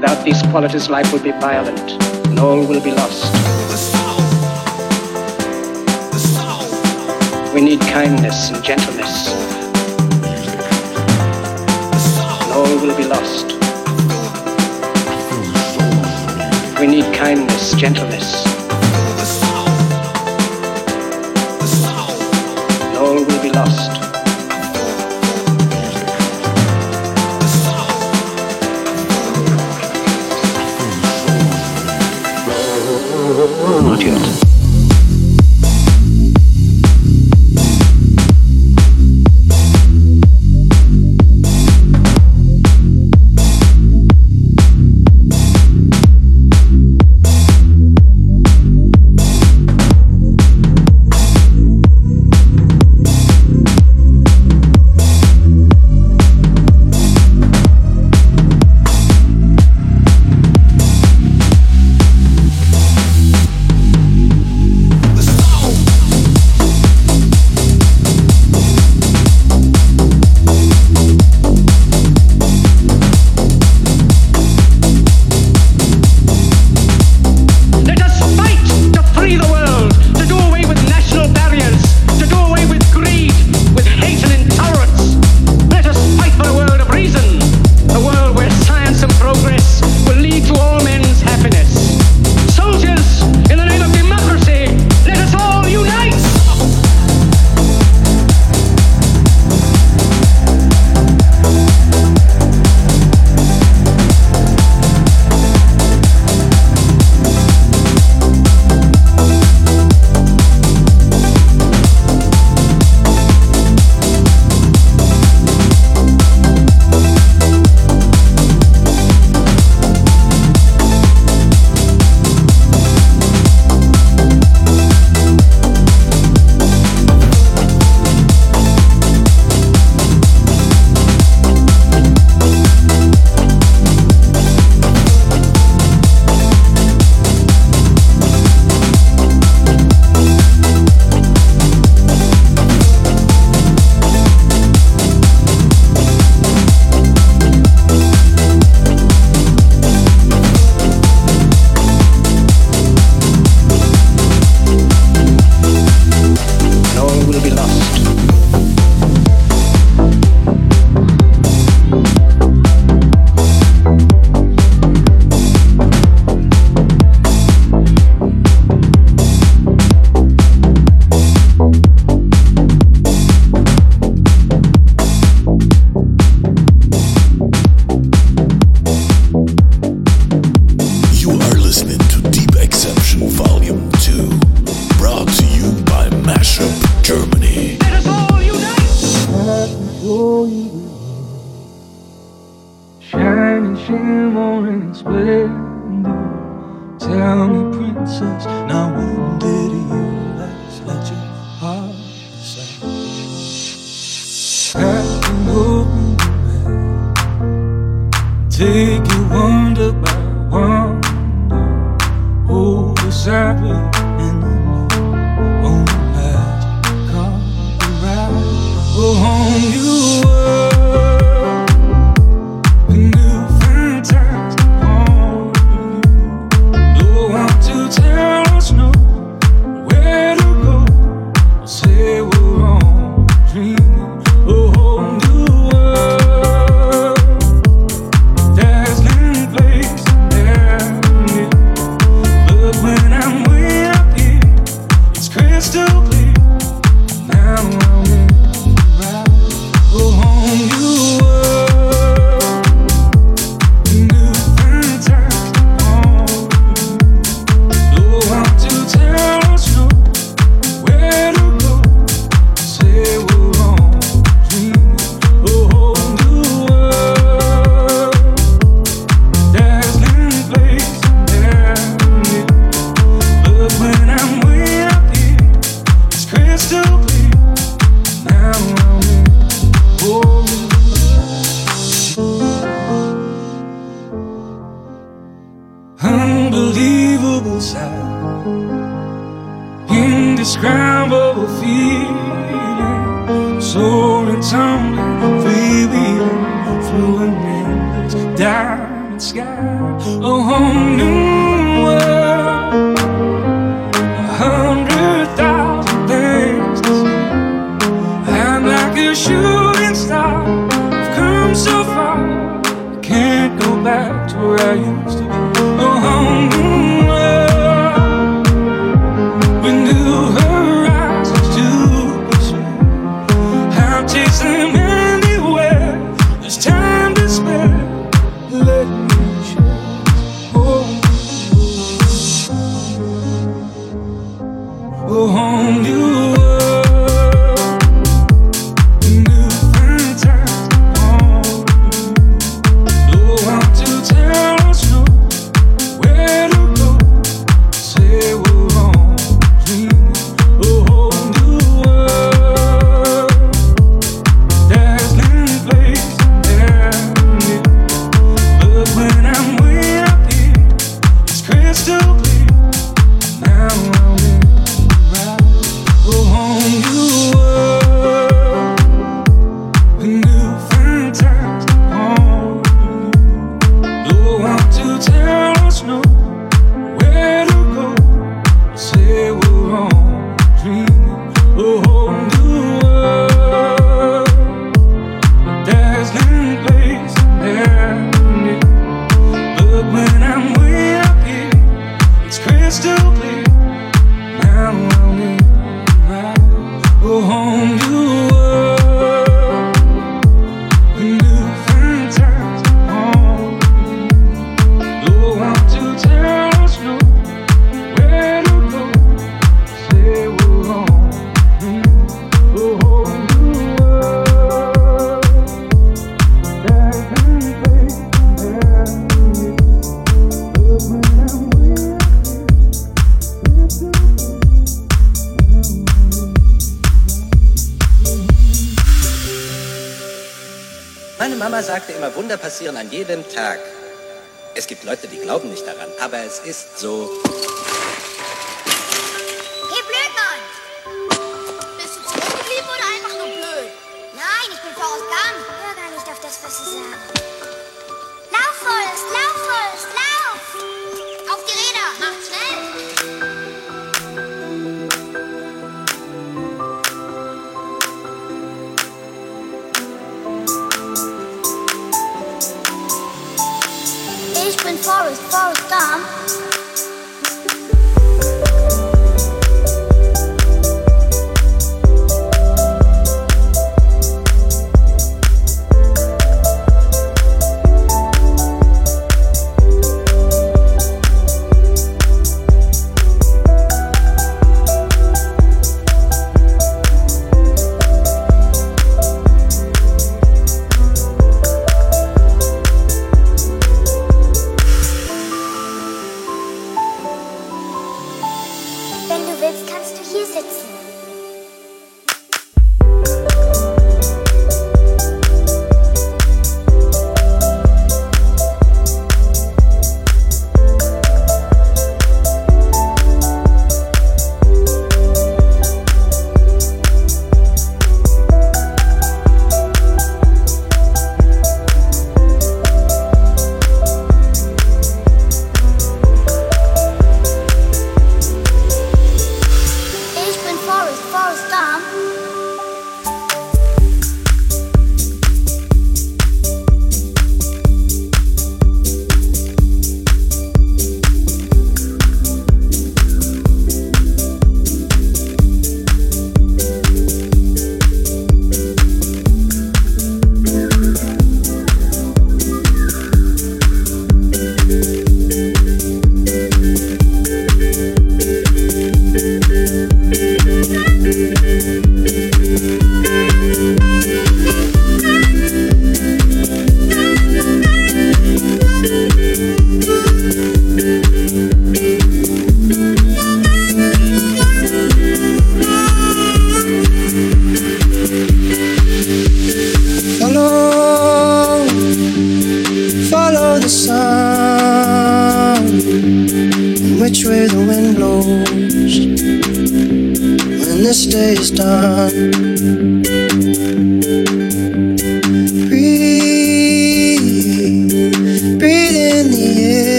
Without these qualities, life will be violent, and all will be lost. We need kindness and gentleness, and all will be lost. We need kindness, gentleness, and all will be lost. Take you wonder by wonder,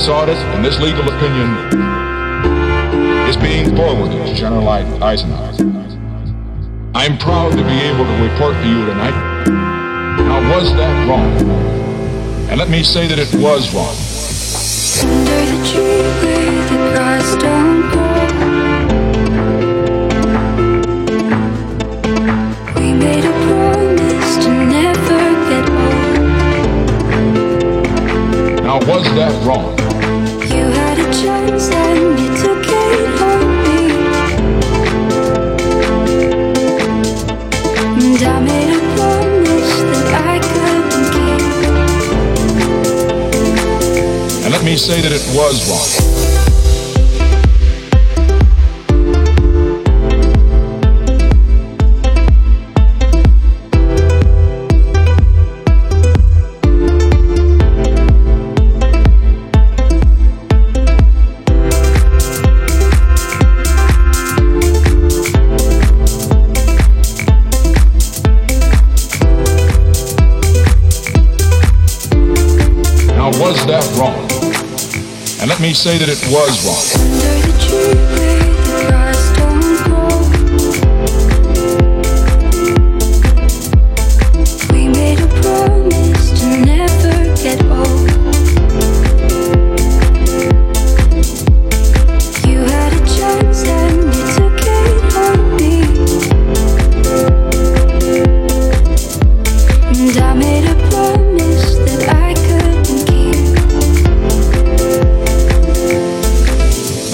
This audit and this legal opinion is being forwarded to General Eisenhower. I'm proud to be able to report to you tonight. Now, was that wrong? And let me say that it was wrong. Under the tree where the grass don't grow. We made a promise to never get old. Now, was that wrong? Me say that it was wrong. Me say that it was wrong.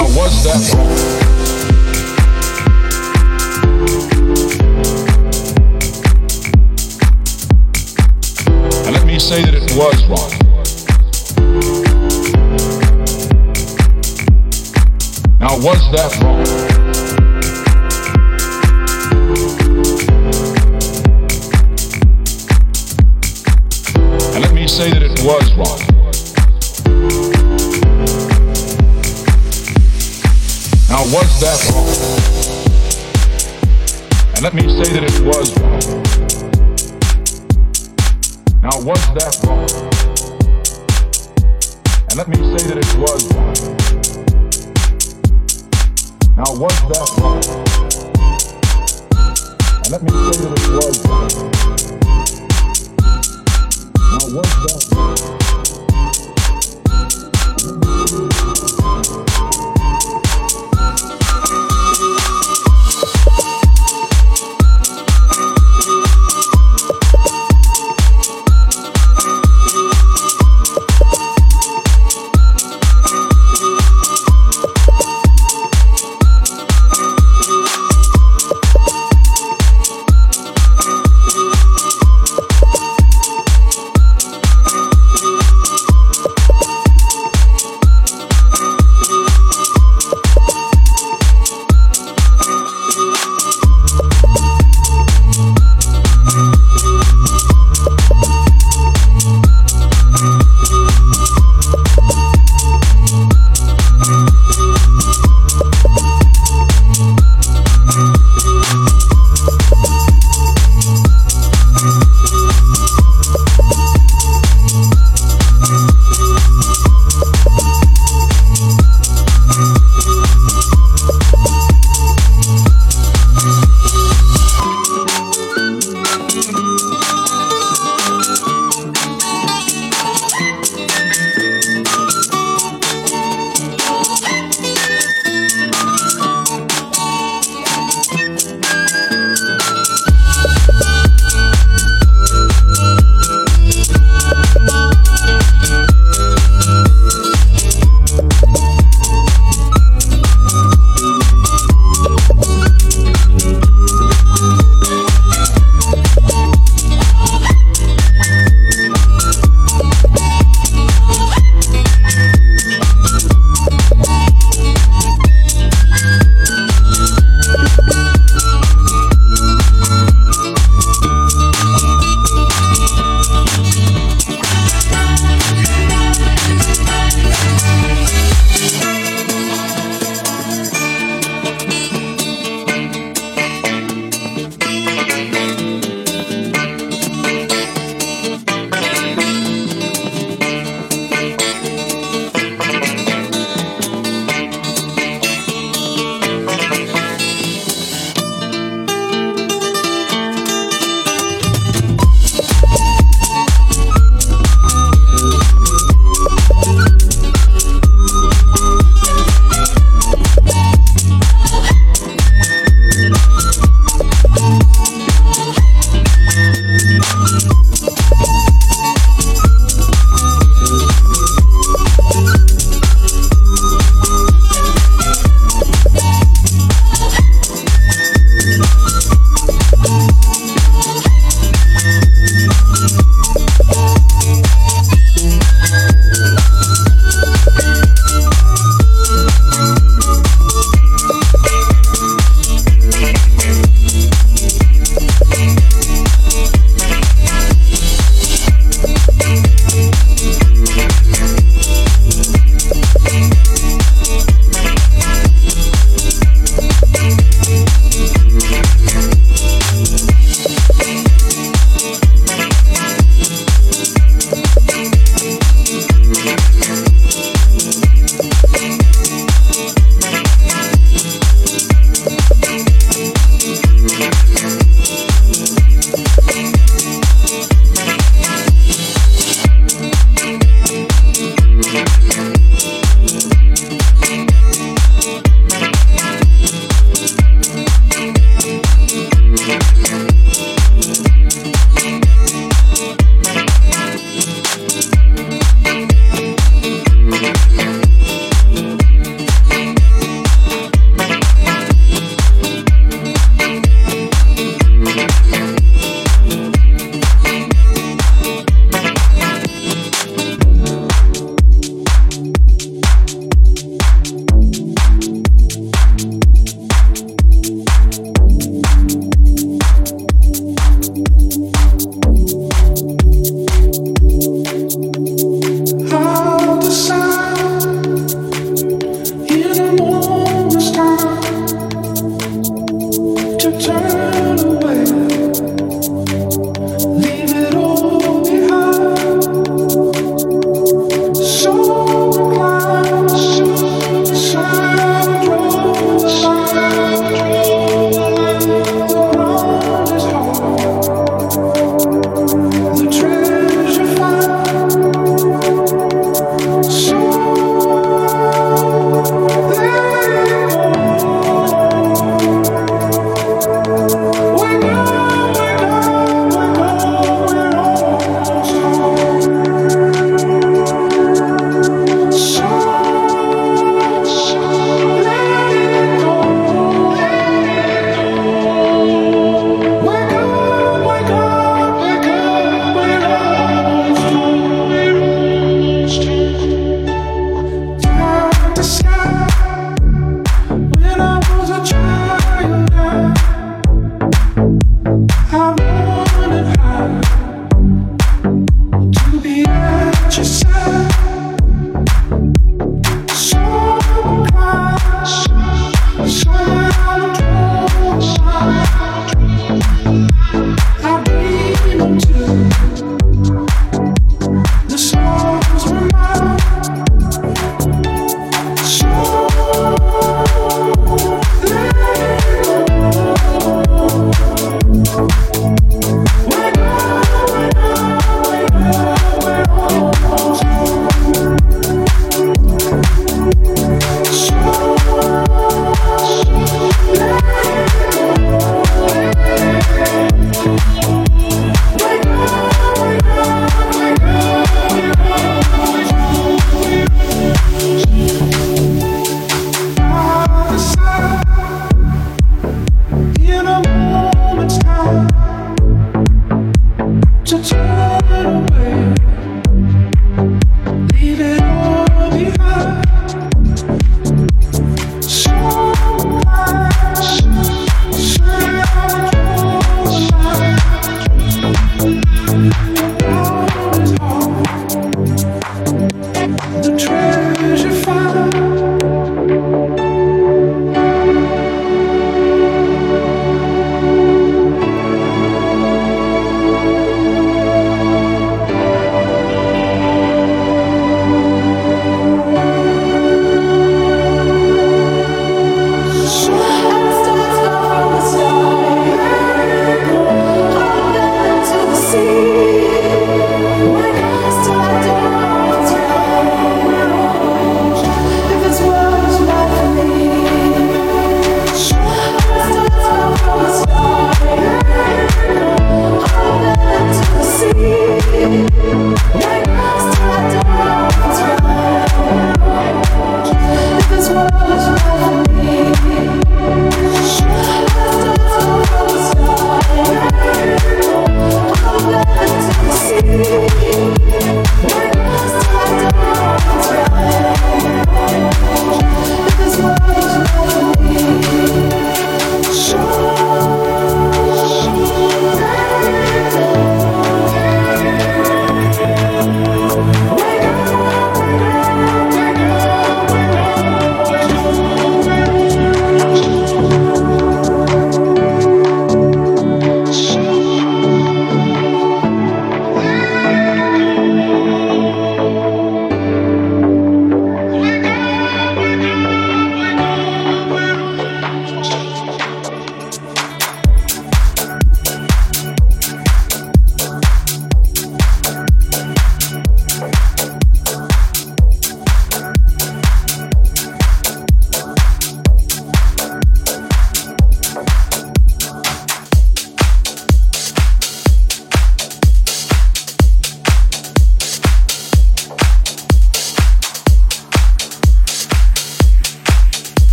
Now was that wrong? And let me say that it was wrong. Now was that wrong? And let me say that it was wrong. That? And let me say that it was wrong. Now was that wrong? And let me say that it was wrong. Now was that wrong? And let me say that it was wrong. Now was that wrong?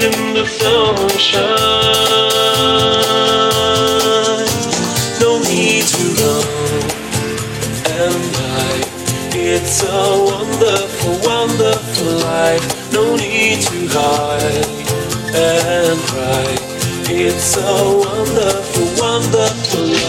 in the sunshine. No need to run and hide. It's a wonderful, wonderful life. No need to hide and cry. It's a wonderful, wonderful life.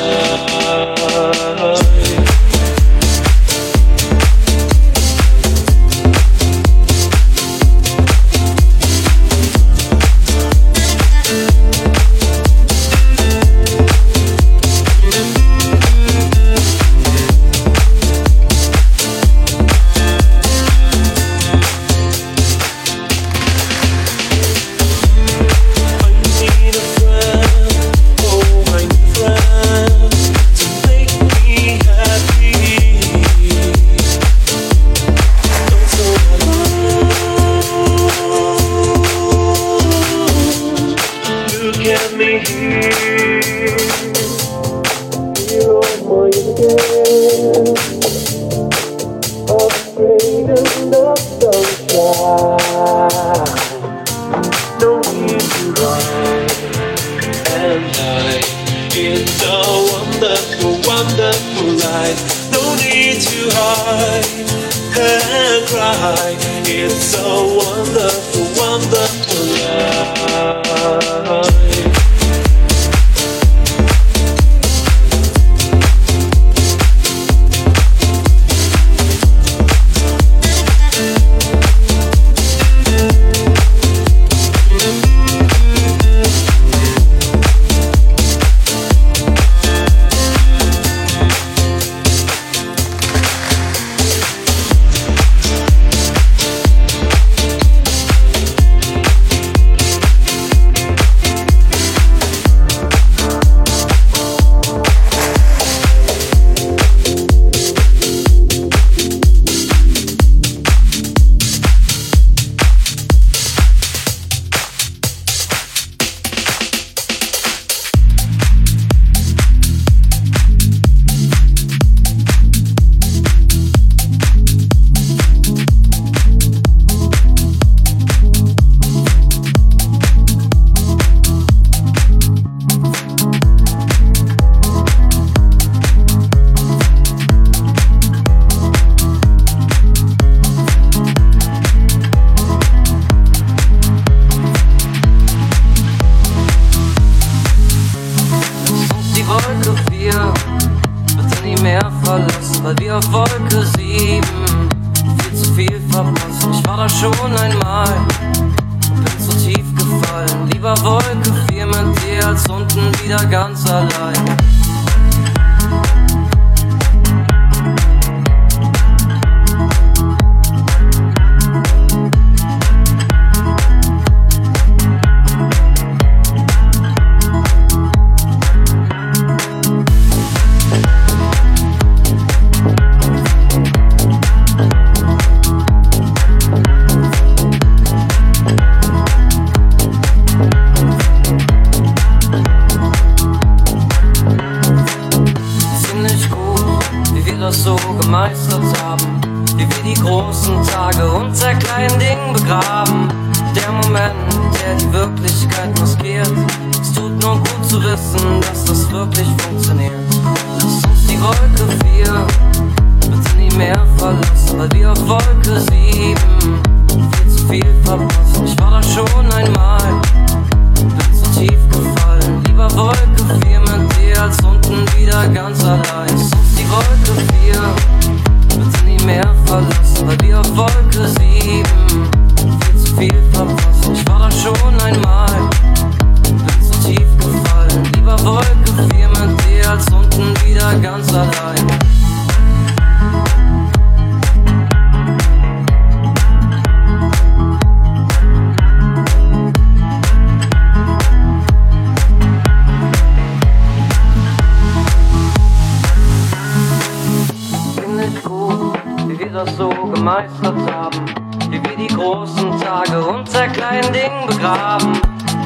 kurzen Tage unter kleinen Dingen begraben.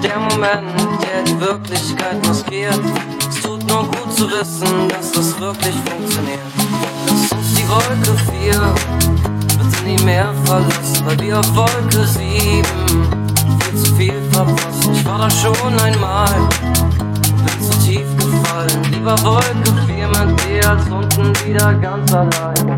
Der Moment, der die Wirklichkeit maskiert. Es tut nur gut zu wissen, dass das wirklich funktioniert. Das ist die Wolke 4 bitte nie mehr verlassen, weil wir auf Wolke 7 viel zu viel verpassen. Ich war da schon einmal, bin zu tief gefallen. Lieber Wolke 4 mein dir als unten wieder ganz allein.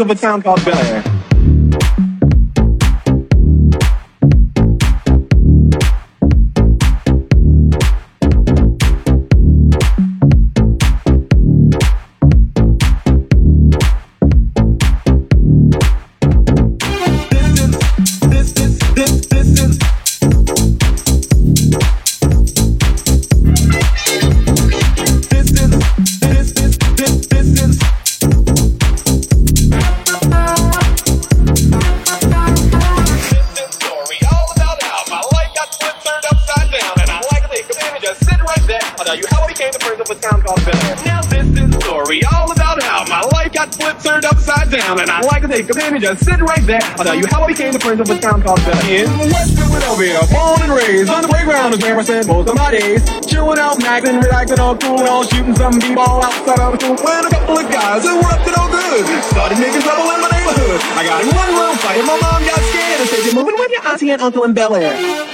Of a town called Bel Air. Just sitting right there. I'll tell you how I became the prince of a town called Bel In West Philadelphia, born and raised on the playground is where I most of my days. Chilling out, maxing, relaxing, all cool, all shooting some b-ball outside of school. When a couple of guys that were up to no good started making trouble in my neighborhood. I got in one little fight and my mom got scared and said, you're moving with your auntie and uncle in Bel Air.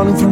Running through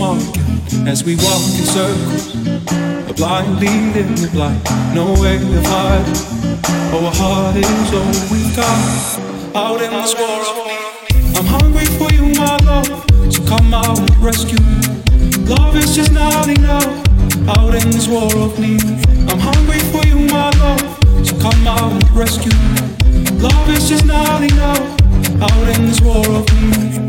as we walk in circles, a blind lead in the blind, no way of hiding. Our heart is all we've got out in this world. I'm hungry for you, my love, so come out and rescue me. Love is just not enough out in this war of need. I'm hungry for you, my love, so come out and rescue me. Love is just not enough out in this war of need.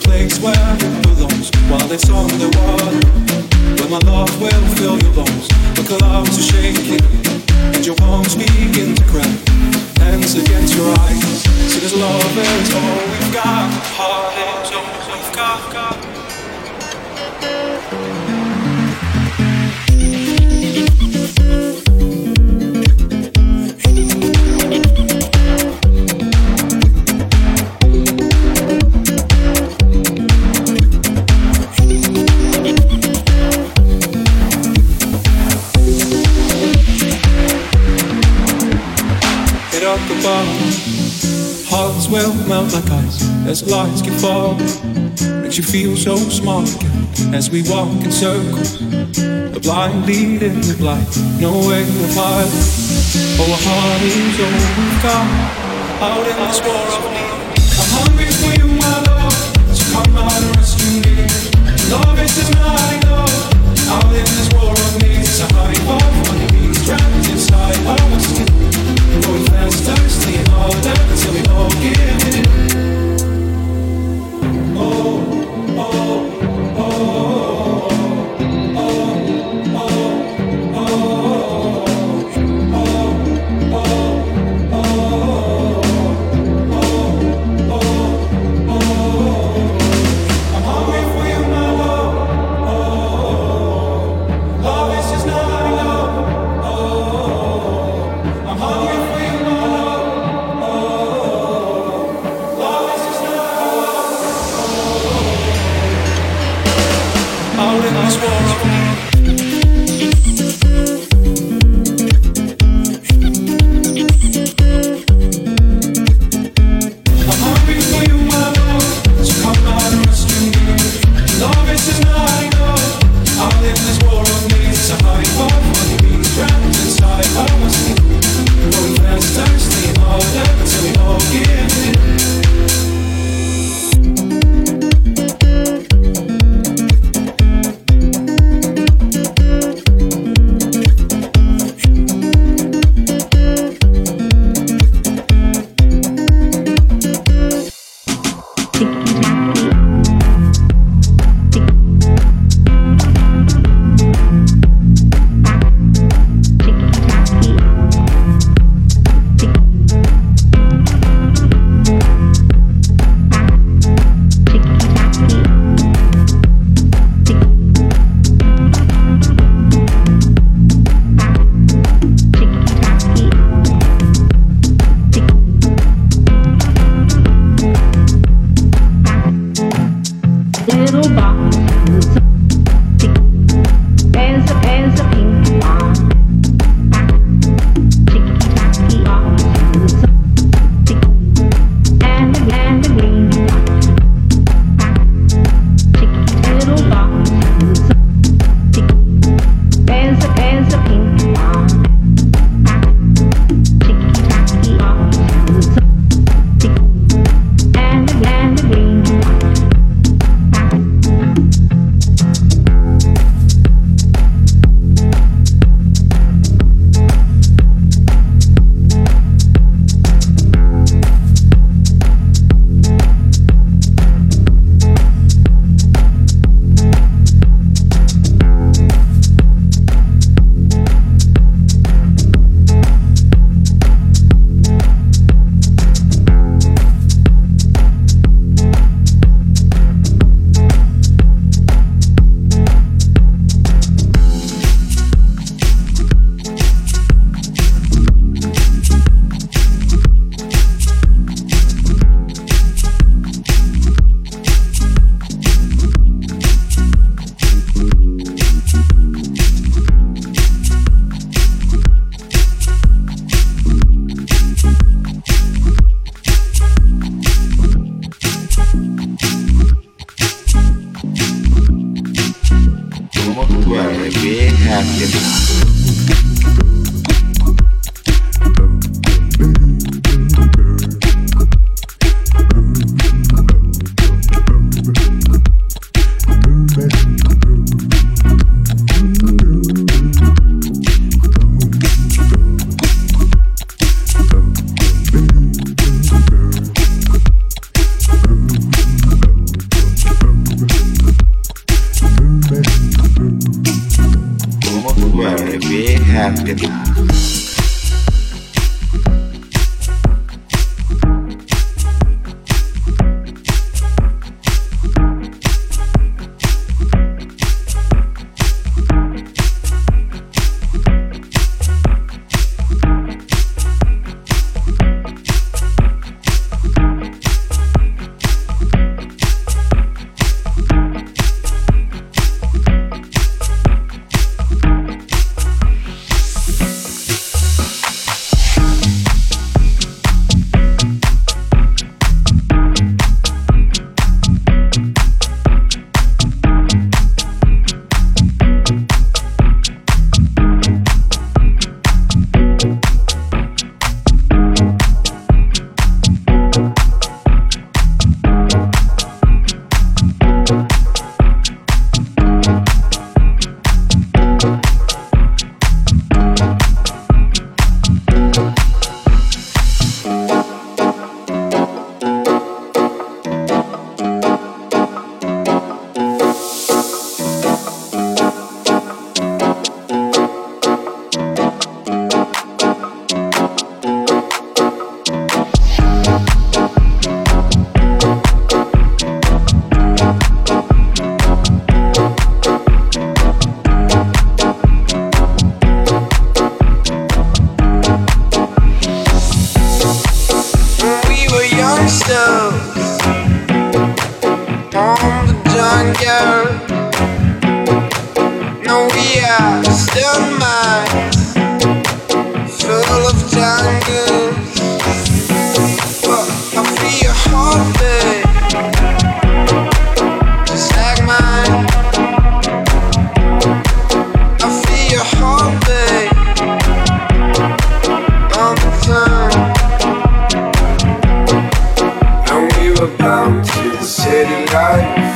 The place where it belongs while it's on the water. Where my love will fill your bones. The clouds are shaking and your palms begin to crack. Hands against your eyes. So this love is all we've got. Heart is all we've got. Will melt like ice as lights keep falling. Makes you feel so small again as we walk in circles. A blind lead in the blind, no way hide. Oh, a heart is got out in this war of need.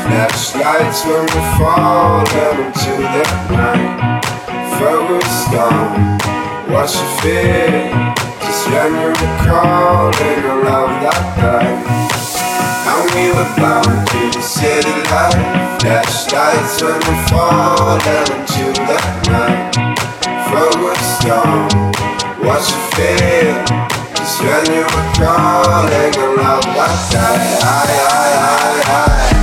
Lights when we fall down into the night. Focused on what you feel. Just when you recalling a love that died. And we were bound to the city light. Flashlights when we fall down into the night. Focused on what you feel. Just when you were calling a love that night. I, I, I, I.